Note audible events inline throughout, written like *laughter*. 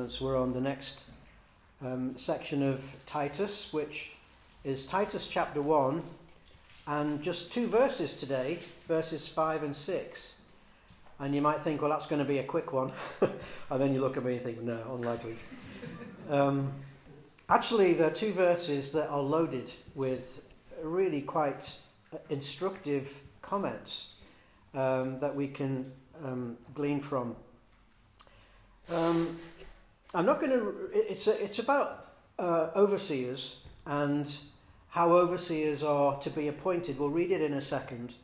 We're on the next um, section of Titus, which is Titus chapter 1, and just two verses today, verses 5 and 6. And you might think, well, that's going to be a quick one. *laughs* and then you look at me and think, no, unlikely. um, actually, there are two verses that are loaded with really quite instructive comments um, that we can um, glean from. Um, I'm not going to. It's a, it's about uh, overseers and how overseers are to be appointed. We'll read it in a second,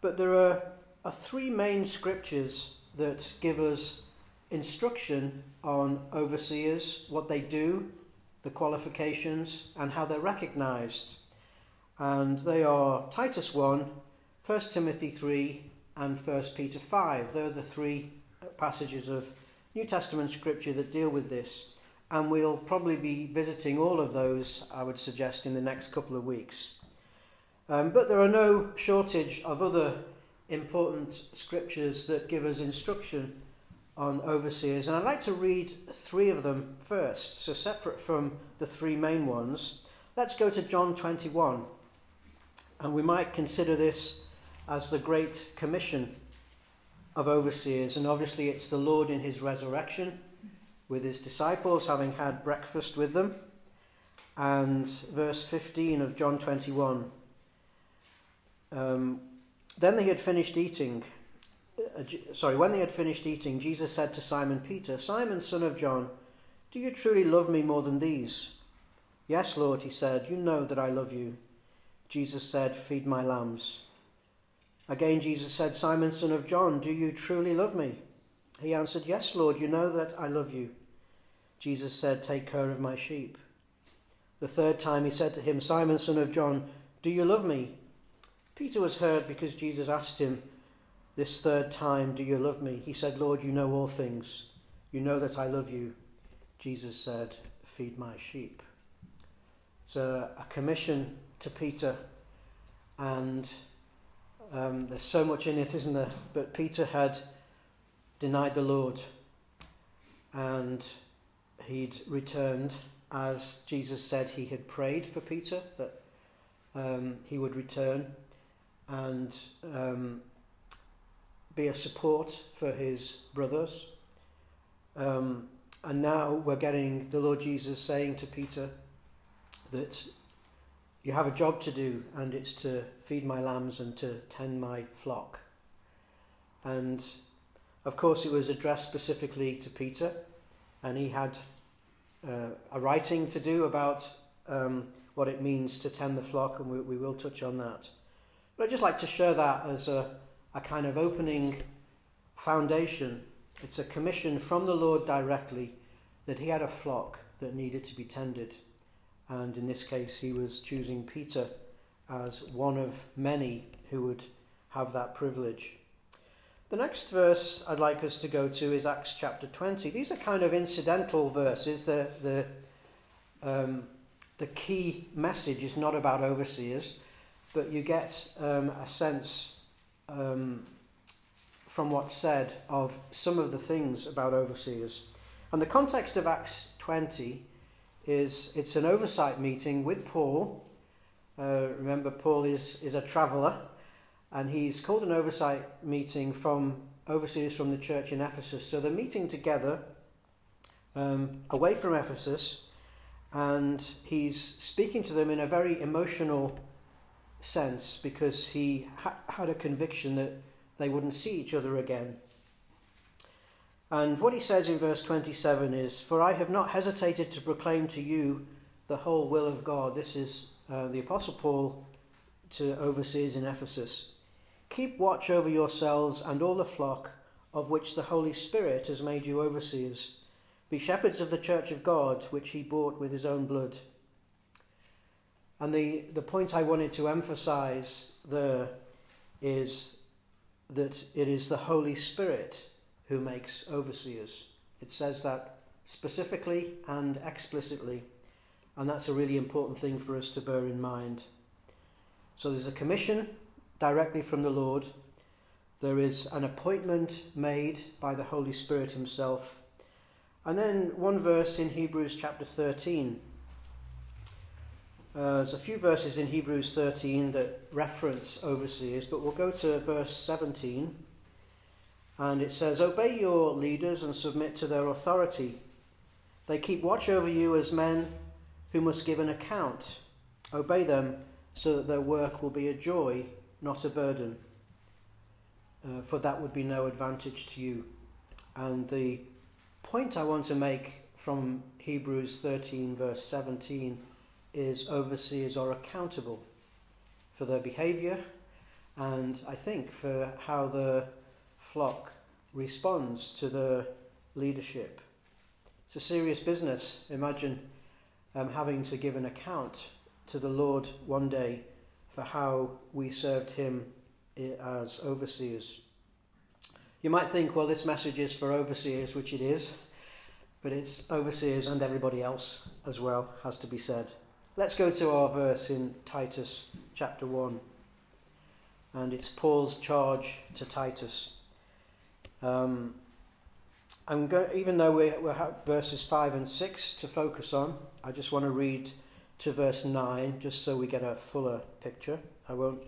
but there are, are three main scriptures that give us instruction on overseers, what they do, the qualifications, and how they're recognized. And they are Titus 1, 1 Timothy 3, and 1 Peter 5. They're the three passages of New Testament scripture that deal with this, and we'll probably be visiting all of those, I would suggest, in the next couple of weeks. Um, but there are no shortage of other important scriptures that give us instruction on overseers, and I'd like to read three of them first, so separate from the three main ones. Let's go to John 21, and we might consider this as the Great Commission of overseers, and obviously it's the Lord in his resurrection with his disciples, having had breakfast with them. And verse 15 of John 21. Um, then they had finished eating. Uh, sorry, when they had finished eating, Jesus said to Simon Peter, Simon, son of John, do you truly love me more than these? Yes, Lord, he said, you know that I love you. Jesus said, Feed my lambs. Again, Jesus said, Simon, son of John, do you truly love me? He answered, Yes, Lord, you know that I love you. Jesus said, Take care of my sheep. The third time he said to him, Simon, son of John, do you love me? Peter was hurt because Jesus asked him this third time, Do you love me? He said, Lord, you know all things. You know that I love you. Jesus said, Feed my sheep. It's a, a commission to Peter and um, there's so much in it, isn't there? But Peter had denied the Lord and he'd returned as Jesus said he had prayed for Peter that um, he would return and um, be a support for his brothers. Um, and now we're getting the Lord Jesus saying to Peter that you have a job to do, and it's to feed my lambs and to tend my flock. And of course, it was addressed specifically to Peter, and he had uh, a writing to do about um, what it means to tend the flock, and we, we will touch on that. But I'd just like to share that as a, a kind of opening foundation. It's a commission from the Lord directly that he had a flock that needed to be tended and in this case, he was choosing Peter as one of many who would have that privilege. The next verse I'd like us to go to is Acts chapter 20. These are kind of incidental verses. The, the, um, the key message is not about overseers, but you get um, a sense um, from what's said of some of the things about overseers. And the context of Acts 20 is it's an oversight meeting with Paul. Uh, remember, Paul is, is a traveller, and he's called an oversight meeting from overseers from the church in Ephesus. So they're meeting together um, away from Ephesus, and he's speaking to them in a very emotional sense because he ha- had a conviction that they wouldn't see each other again. And what he says in verse 27 is, For I have not hesitated to proclaim to you the whole will of God. This is uh, the Apostle Paul to overseers in Ephesus. Keep watch over yourselves and all the flock of which the Holy Spirit has made you overseers. Be shepherds of the church of God, which he bought with his own blood. And the, the point I wanted to emphasize there is that it is the Holy Spirit who makes overseers. It says that specifically and explicitly, and that's a really important thing for us to bear in mind. So there's a commission directly from the Lord, there is an appointment made by the Holy Spirit Himself, And then one verse in Hebrews chapter 13. Uh, there's a few verses in Hebrews 13 that reference overseers, but we'll go to verse 17. And it says, Obey your leaders and submit to their authority. They keep watch over you as men who must give an account. Obey them so that their work will be a joy, not a burden, uh, for that would be no advantage to you. And the point I want to make from Hebrews 13, verse 17, is overseers are accountable for their behaviour and I think for how the flock responds to the leadership. It's a serious business. Imagine um, having to give an account to the Lord one day for how we served Him as overseers. You might think, well, this message is for overseers, which it is, but it's overseers and everybody else as well, has to be said. Let's go to our verse in Titus chapter 1, and it's Paul's charge to Titus. Um, I'm go- even though we, we have verses 5 and 6 to focus on, I just want to read to verse 9 just so we get a fuller picture. I won't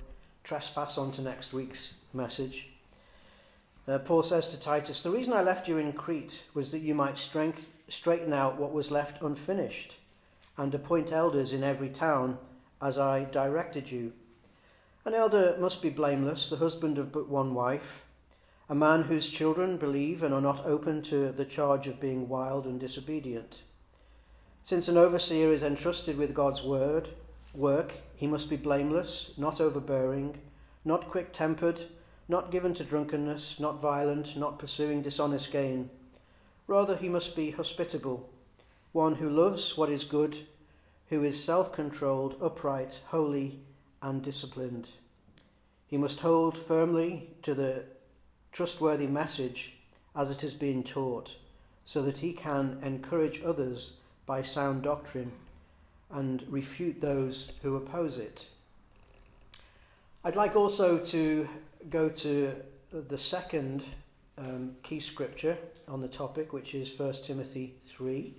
trespass on to next week's message. Uh, Paul says to Titus, The reason I left you in Crete was that you might strength, straighten out what was left unfinished and appoint elders in every town as I directed you. An elder must be blameless, the husband of but one wife a man whose children believe and are not open to the charge of being wild and disobedient. Since an overseer is entrusted with God's word, work, he must be blameless, not overbearing, not quick tempered, not given to drunkenness, not violent, not pursuing dishonest gain. Rather, he must be hospitable, one who loves what is good, who is self controlled, upright, holy, and disciplined. He must hold firmly to the trustworthy message as it has been taught, so that he can encourage others by sound doctrine and refute those who oppose it. I'd like also to go to the second um, key scripture on the topic, which is 1 Timothy 3.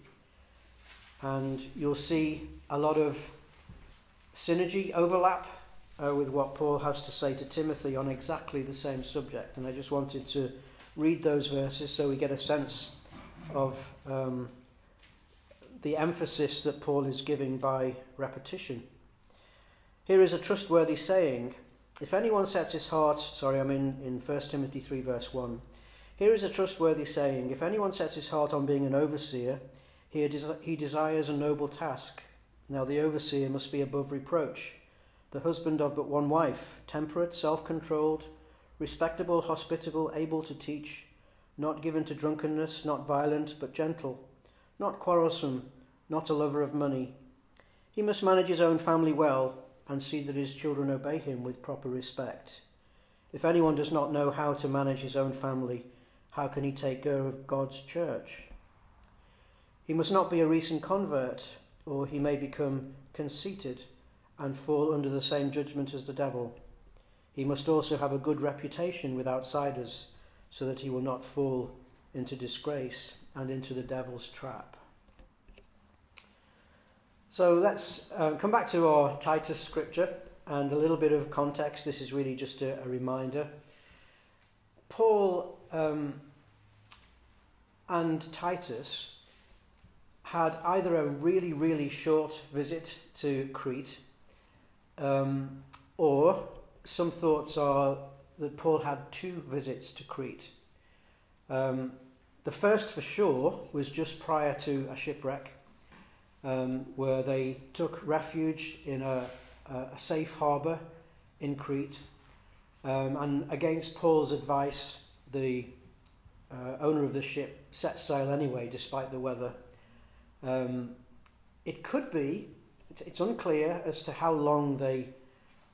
And you'll see a lot of synergy, overlap uh, with what Paul has to say to Timothy on exactly the same subject. And I just wanted to read those verses so we get a sense of um, the emphasis that Paul is giving by repetition. Here is a trustworthy saying If anyone sets his heart, sorry, I'm in, in 1 Timothy 3, verse 1. Here is a trustworthy saying If anyone sets his heart on being an overseer, he, he desires a noble task. Now the overseer must be above reproach the husband of but one wife, temperate, self controlled, respectable, hospitable, able to teach, not given to drunkenness, not violent, but gentle, not quarrelsome, not a lover of money. He must manage his own family well and see that his children obey him with proper respect. If anyone does not know how to manage his own family, how can he take care of God's church? He must not be a recent convert, or he may become conceited and fall under the same judgment as the devil. He must also have a good reputation with outsiders so that he will not fall into disgrace and into the devil's trap. So let's uh, come back to our Titus scripture and a little bit of context. This is really just a, a reminder. Paul um, and Titus had either a really, really short visit to Crete um, or some thoughts are that Paul had two visits to Crete. Um, the first, for sure, was just prior to a shipwreck, um, where they took refuge in a, a safe harbour in Crete. Um, and against Paul's advice, the uh, owner of the ship set sail anyway, despite the weather. Um, it could be it's, unclear as to how long they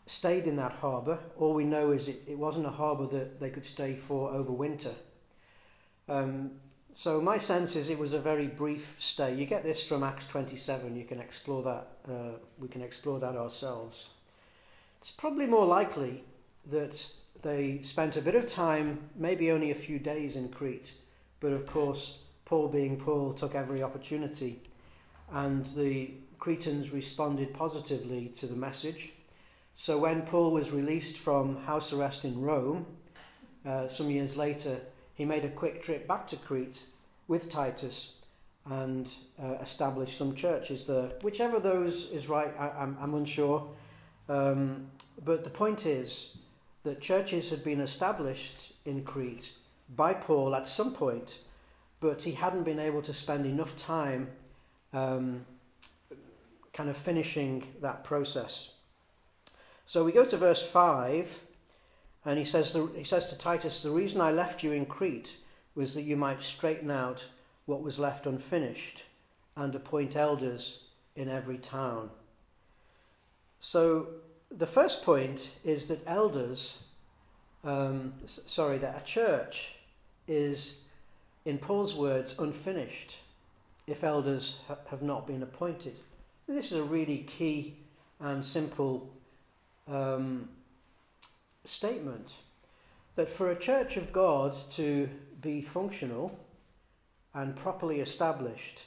stayed in that harbour. All we know is it, it wasn't a harbour that they could stay for over winter. Um, so my sense is it was a very brief stay. You get this from Acts 27. You can explore that. Uh, we can explore that ourselves. It's probably more likely that they spent a bit of time, maybe only a few days in Crete, but of course Paul, being Paul, took every opportunity, and the Cretans responded positively to the message. So when Paul was released from house arrest in Rome, uh, some years later, he made a quick trip back to Crete with Titus and uh, established some churches there. Whichever those is right, I, am unsure. Um, but the point is that churches had been established in Crete by Paul at some point, but he hadn't been able to spend enough time um, kind of finishing that process. So we go to verse 5, and he says, the, he says to Titus, The reason I left you in Crete was that you might straighten out what was left unfinished and appoint elders in every town. So the first point is that elders, um, sorry, that a church is, in Paul's words, unfinished if elders ha- have not been appointed. This is a really key and simple um, statement that for a church of God to be functional and properly established,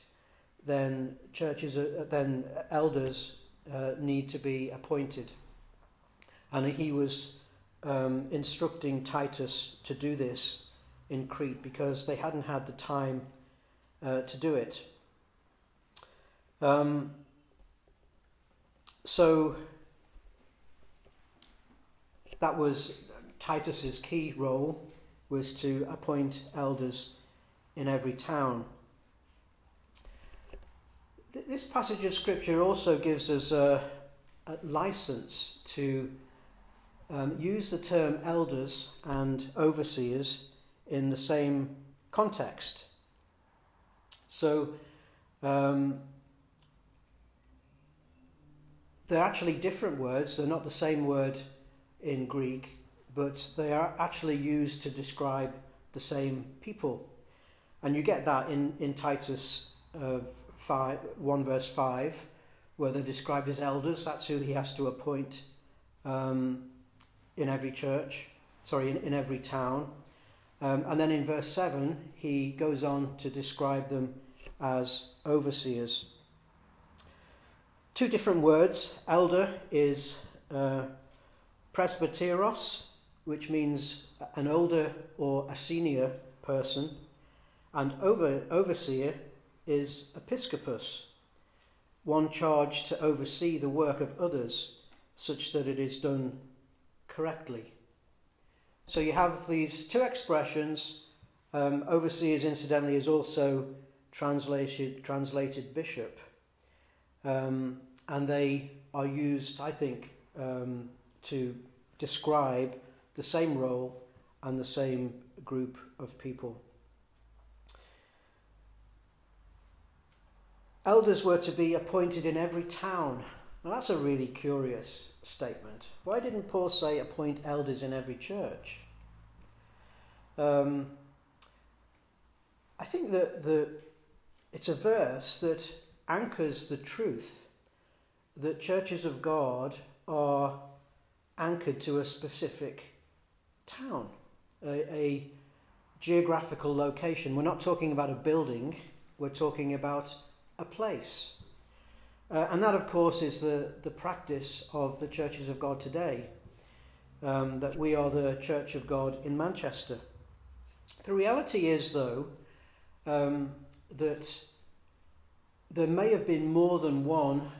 then churches, are, then elders uh, need to be appointed. And he was um, instructing Titus to do this in Crete because they hadn't had the time uh, to do it. Um, so that was Titus's key role was to appoint elders in every town. This passage of scripture also gives us a, a license to um, use the term elders and overseers in the same context. So um, they're actually different words, they're not the same word in Greek, but they are actually used to describe the same people. And you get that in, in Titus uh, 5, 1 verse 5, where they're described as elders. That's who he has to appoint um, in every church, sorry, in, in every town. Um, and then in verse 7, he goes on to describe them as overseers. Two different words. Elder is uh, presbyteros, which means an older or a senior person, and over, overseer is episcopus, one charged to oversee the work of others such that it is done correctly. So you have these two expressions. Um, overseers, incidentally, is also translated, translated bishop. Um, and they are used, I think, um, to describe the same role and the same group of people. Elders were to be appointed in every town. Now that's a really curious statement. Why didn't Paul say appoint elders in every church? Um, I think that the, it's a verse that anchors the truth that churches of God are anchored to a specific town, a, a geographical location. We're not talking about a building, we're talking about a place. Uh, and that, of course, is the, the practice of the churches of God today. Um, that we are the Church of God in Manchester. The reality is, though, um, that there may have been more than one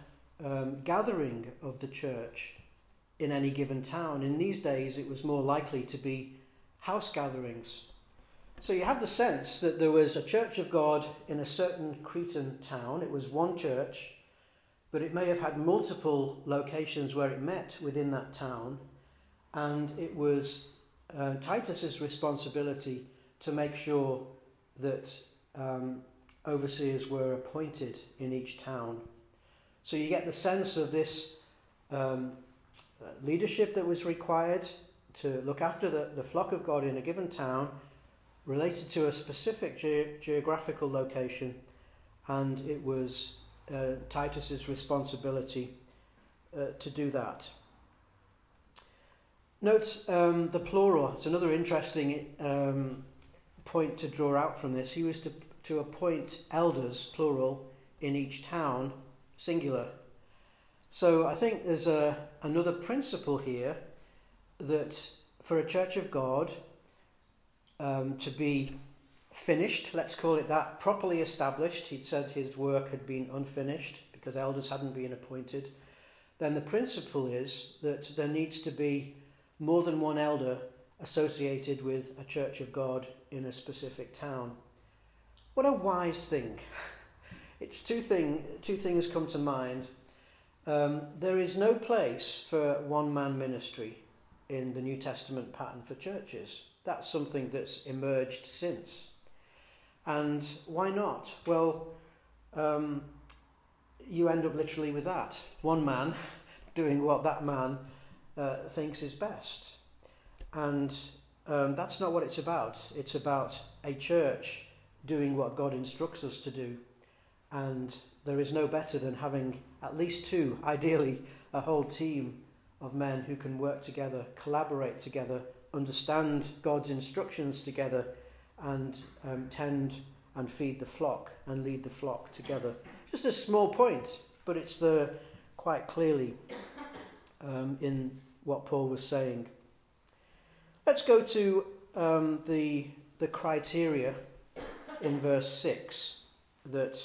um, gathering of the church in any given town. In these days, it was more likely to be house gatherings. So you have the sense that there was a church of God in a certain Cretan town. It was one church, but it may have had multiple locations where it met within that town. And it was uh, Titus's responsibility to make sure that um, overseers were appointed in each town. So you get the sense of this um, leadership that was required to look after the, the flock of God in a given town related to a specific ge- geographical location, and it was uh, Titus's responsibility uh, to do that. Note um, the plural. It's another interesting um, point to draw out from this. He was to to appoint elders, plural, in each town, singular. So I think there's a, another principle here that for a church of God um, to be finished, let's call it that, properly established, he'd said his work had been unfinished because elders hadn't been appointed, then the principle is that there needs to be more than one elder associated with a church of God in a specific town. What a wise thing. It's two, thing, two things come to mind. Um, there is no place for one man ministry in the New Testament pattern for churches. That's something that's emerged since. And why not? Well, um, you end up literally with that one man *laughs* doing what that man uh, thinks is best. And um, that's not what it's about. It's about a church doing what God instructs us to do. And there is no better than having at least two, ideally, a whole team of men who can work together, collaborate together, understand God's instructions together, and um, tend and feed the flock and lead the flock together. Just a small point, but it's there quite clearly um, in what Paul was saying. Let's go to um, the, the criteria in verse 6 that,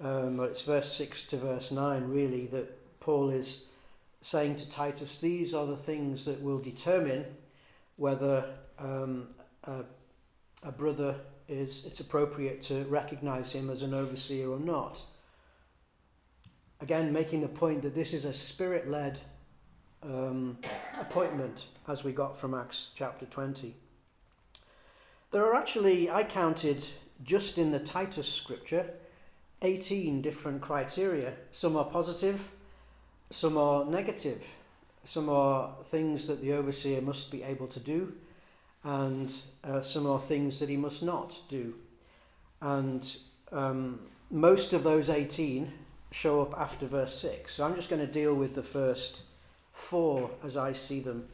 um, well, it's verse 6 to verse 9 really, that Paul is saying to Titus, these are the things that will determine whether um, a, a brother is, it's appropriate to recognize him as an overseer or not. Again, making the point that this is a spirit led um, appointment as we got from Acts chapter 20. There are actually, I counted just in the Titus scripture, 18 different criteria. Some are positive, some are negative, some are things that the overseer must be able to do, and uh, some are things that he must not do. And um, most of those 18 show up after verse 6. So I'm just going to deal with the first four as I see them.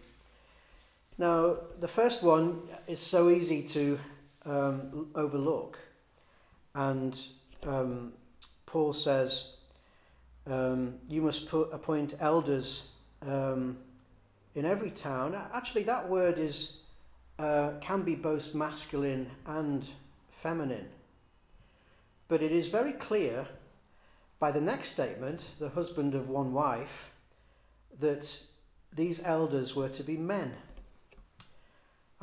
Now, the first one is so easy to um, overlook. And um, Paul says, um, You must put, appoint elders um, in every town. Actually, that word is, uh, can be both masculine and feminine. But it is very clear by the next statement, the husband of one wife, that these elders were to be men.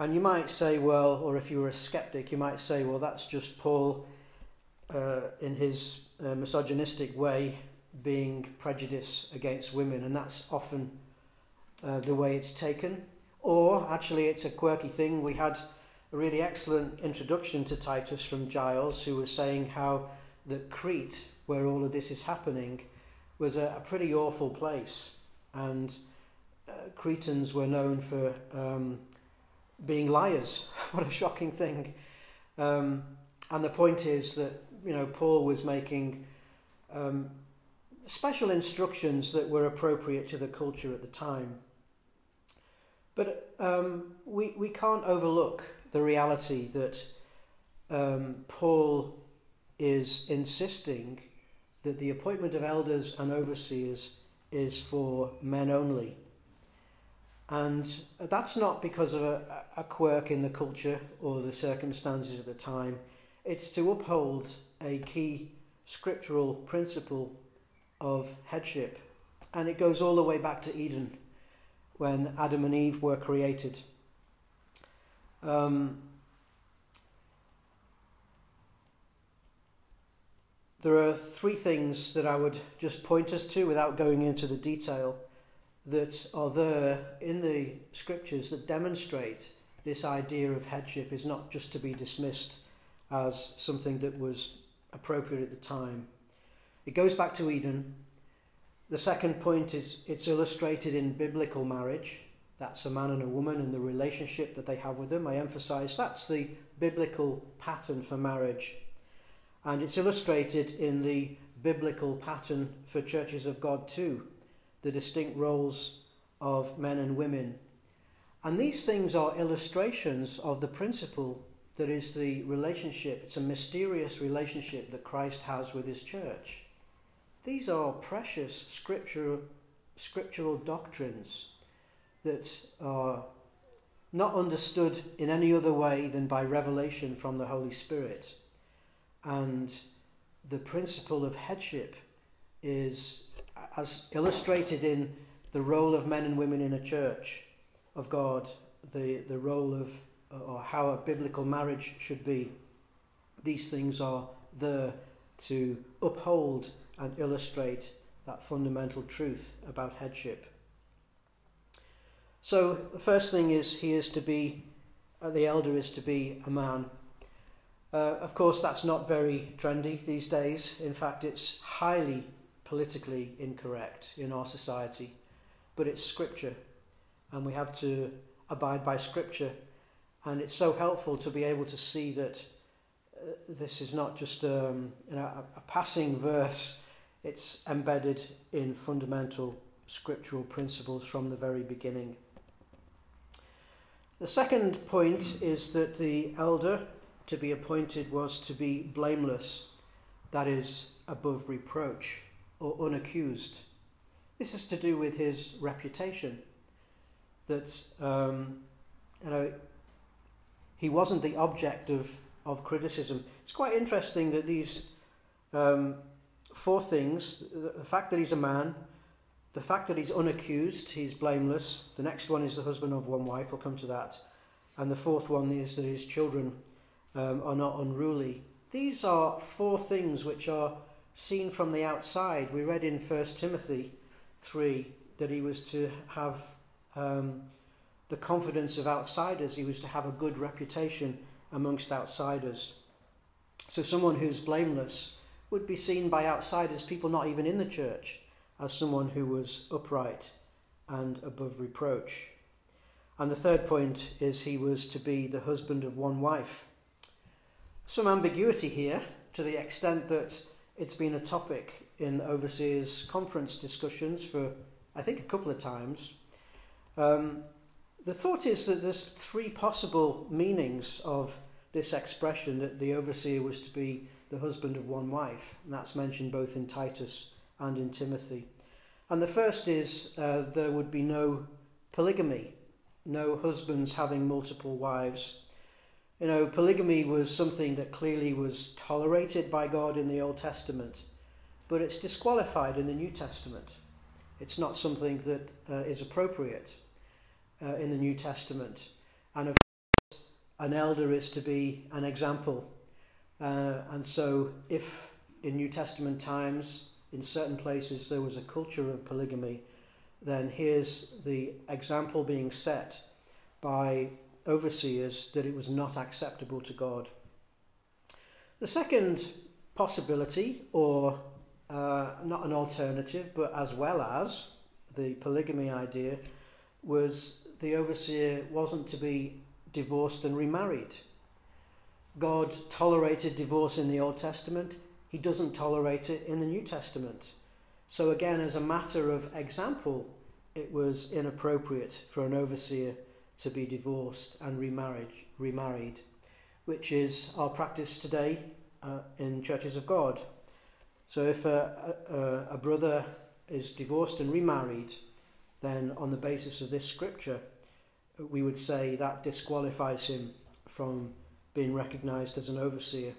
And you might say, well, or if you were a skeptic, you might say, well, that's just Paul uh, in his uh, misogynistic way being prejudice against women, and that's often uh, the way it's taken. Or actually, it's a quirky thing. We had a really excellent introduction to Titus from Giles, who was saying how that Crete, where all of this is happening, was a, a pretty awful place and uh, Cretans were known for um, being liars. *laughs* what a shocking thing! Um, and the point is that you know Paul was making um, special instructions that were appropriate to the culture at the time. But um, we we can't overlook the reality that um, Paul is insisting that the appointment of elders and overseers is for men only. And that's not because of a, a quirk in the culture or the circumstances at the time. It's to uphold a key scriptural principle of headship. And it goes all the way back to Eden when Adam and Eve were created. Um, There are three things that I would just point us to without going into the detail that are there in the scriptures that demonstrate this idea of headship is not just to be dismissed as something that was appropriate at the time. It goes back to Eden. The second point is it's illustrated in biblical marriage. That's a man and a woman and the relationship that they have with them. I emphasize that's the biblical pattern for marriage and it's illustrated in the biblical pattern for churches of God too, the distinct roles of men and women. And these things are illustrations of the principle that is the relationship, it's a mysterious relationship that Christ has with his church. These are precious scriptural, scriptural doctrines that are not understood in any other way than by revelation from the Holy Spirit. And the principle of headship is, as illustrated in the role of men and women in a church of God, the, the role of, or how a biblical marriage should be. These things are there to uphold and illustrate that fundamental truth about headship. So, the first thing is he is to be, uh, the elder is to be a man. Uh, of course, that's not very trendy these days. In fact, it's highly politically incorrect in our society. But it's scripture, and we have to abide by scripture. And it's so helpful to be able to see that uh, this is not just um, you know, a, a passing verse it's embedded in fundamental scriptural principles from the very beginning. The second point is that the elder to be appointed was to be blameless, that is, above reproach or unaccused. This is to do with his reputation. That um, you know he wasn't the object of, of criticism. It's quite interesting that these um, four things the fact that he's a man, the fact that he's unaccused, he's blameless. The next one is the husband of one wife, we'll come to that. And the fourth one is that his children um, are not unruly. These are four things which are seen from the outside. We read in 1 Timothy 3 that he was to have um, the confidence of outsiders, he was to have a good reputation amongst outsiders. So, someone who's blameless would be seen by outsiders, people not even in the church, as someone who was upright and above reproach. And the third point is he was to be the husband of one wife. Some ambiguity here to the extent that it's been a topic in overseers' conference discussions for, I think, a couple of times. Um, the thought is that there's three possible meanings of this expression that the overseer was to be the husband of one wife. And that's mentioned both in Titus and in Timothy. And the first is uh, there would be no polygamy, no husbands having multiple wives. You know, polygamy was something that clearly was tolerated by God in the Old Testament, but it's disqualified in the New Testament. It's not something that uh, is appropriate uh, in the New Testament. And of course, an elder is to be an example uh, and so, if in New Testament times, in certain places, there was a culture of polygamy, then here's the example being set by overseers that it was not acceptable to God. The second possibility, or uh, not an alternative, but as well as the polygamy idea, was the overseer wasn't to be divorced and remarried. God tolerated divorce in the Old Testament, he doesn't tolerate it in the New Testament. So, again, as a matter of example, it was inappropriate for an overseer to be divorced and remarried, which is our practice today uh, in churches of God. So, if a, a, a brother is divorced and remarried, then on the basis of this scripture, we would say that disqualifies him from being recognized as an overseer.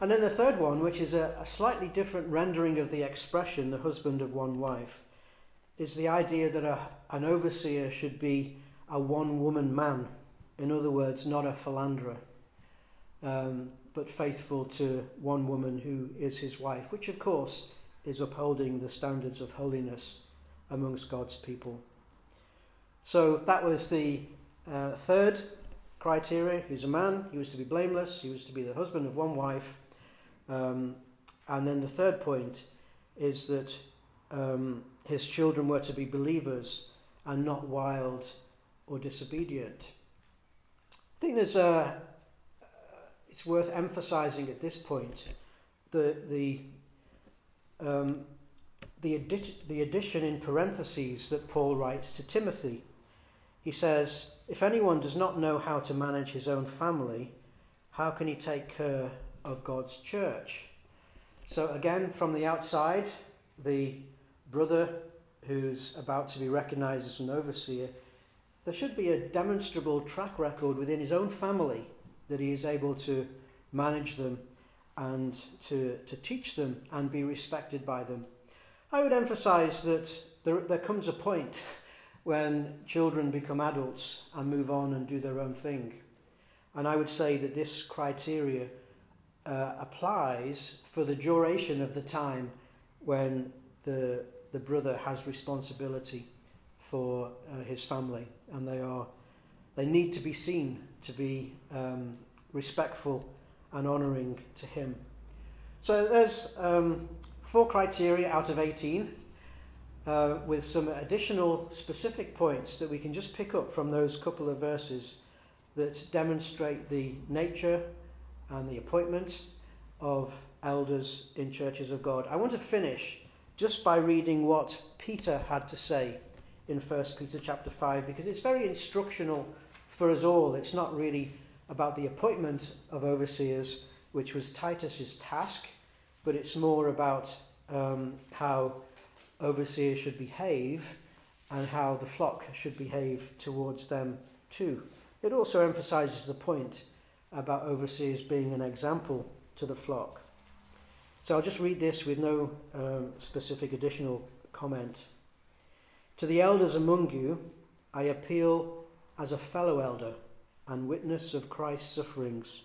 And then the third one, which is a, a, slightly different rendering of the expression, the husband of one wife, is the idea that a, an overseer should be a one woman man. In other words, not a philanderer, um, but faithful to one woman who is his wife, which of course is upholding the standards of holiness amongst God's people. So that was the uh, third criteria. He was a man, he was to be blameless, he was to be the husband of one wife. Um, and then the third point is that um, his children were to be believers and not wild or disobedient. I think there's a, uh, it's worth emphasizing at this point the, the, um, the, addi- the addition in parentheses that Paul writes to Timothy. He says, if anyone does not know how to manage his own family, how can he take care of God's church? So, again, from the outside, the brother who's about to be recognized as an overseer, there should be a demonstrable track record within his own family that he is able to manage them and to, to teach them and be respected by them. I would emphasize that there, there comes a point *laughs* when children become adults and move on and do their own thing. And I would say that this criteria uh, applies for the duration of the time when the, the brother has responsibility for uh, his family and they are they need to be seen to be um, respectful and honouring to him. So there's um, four criteria out of 18 uh, with some additional specific points that we can just pick up from those couple of verses that demonstrate the nature and the appointment of elders in churches of God. I want to finish just by reading what Peter had to say in 1 Peter chapter 5 because it's very instructional for us all. It's not really about the appointment of overseers, which was Titus's task, but it's more about um, how overseers should behave and how the flock should behave towards them too. It also emphasizes the point about overseers being an example to the flock. So I'll just read this with no um, specific additional comment. To the elders among you, I appeal as a fellow elder and witness of Christ's sufferings,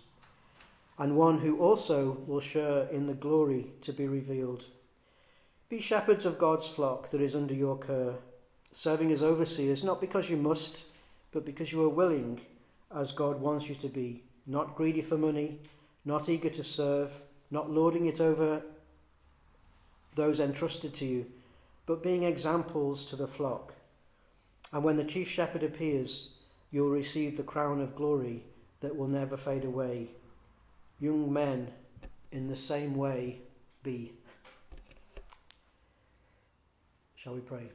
and one who also will share in the glory to be revealed. Be shepherds of God's flock that is under your care, serving as overseers, not because you must, but because you are willing, as God wants you to be, not greedy for money, not eager to serve, not lording it over those entrusted to you, but being examples to the flock. And when the chief shepherd appears, you will receive the crown of glory that will never fade away. Young men, in the same way, be. Shall we pray?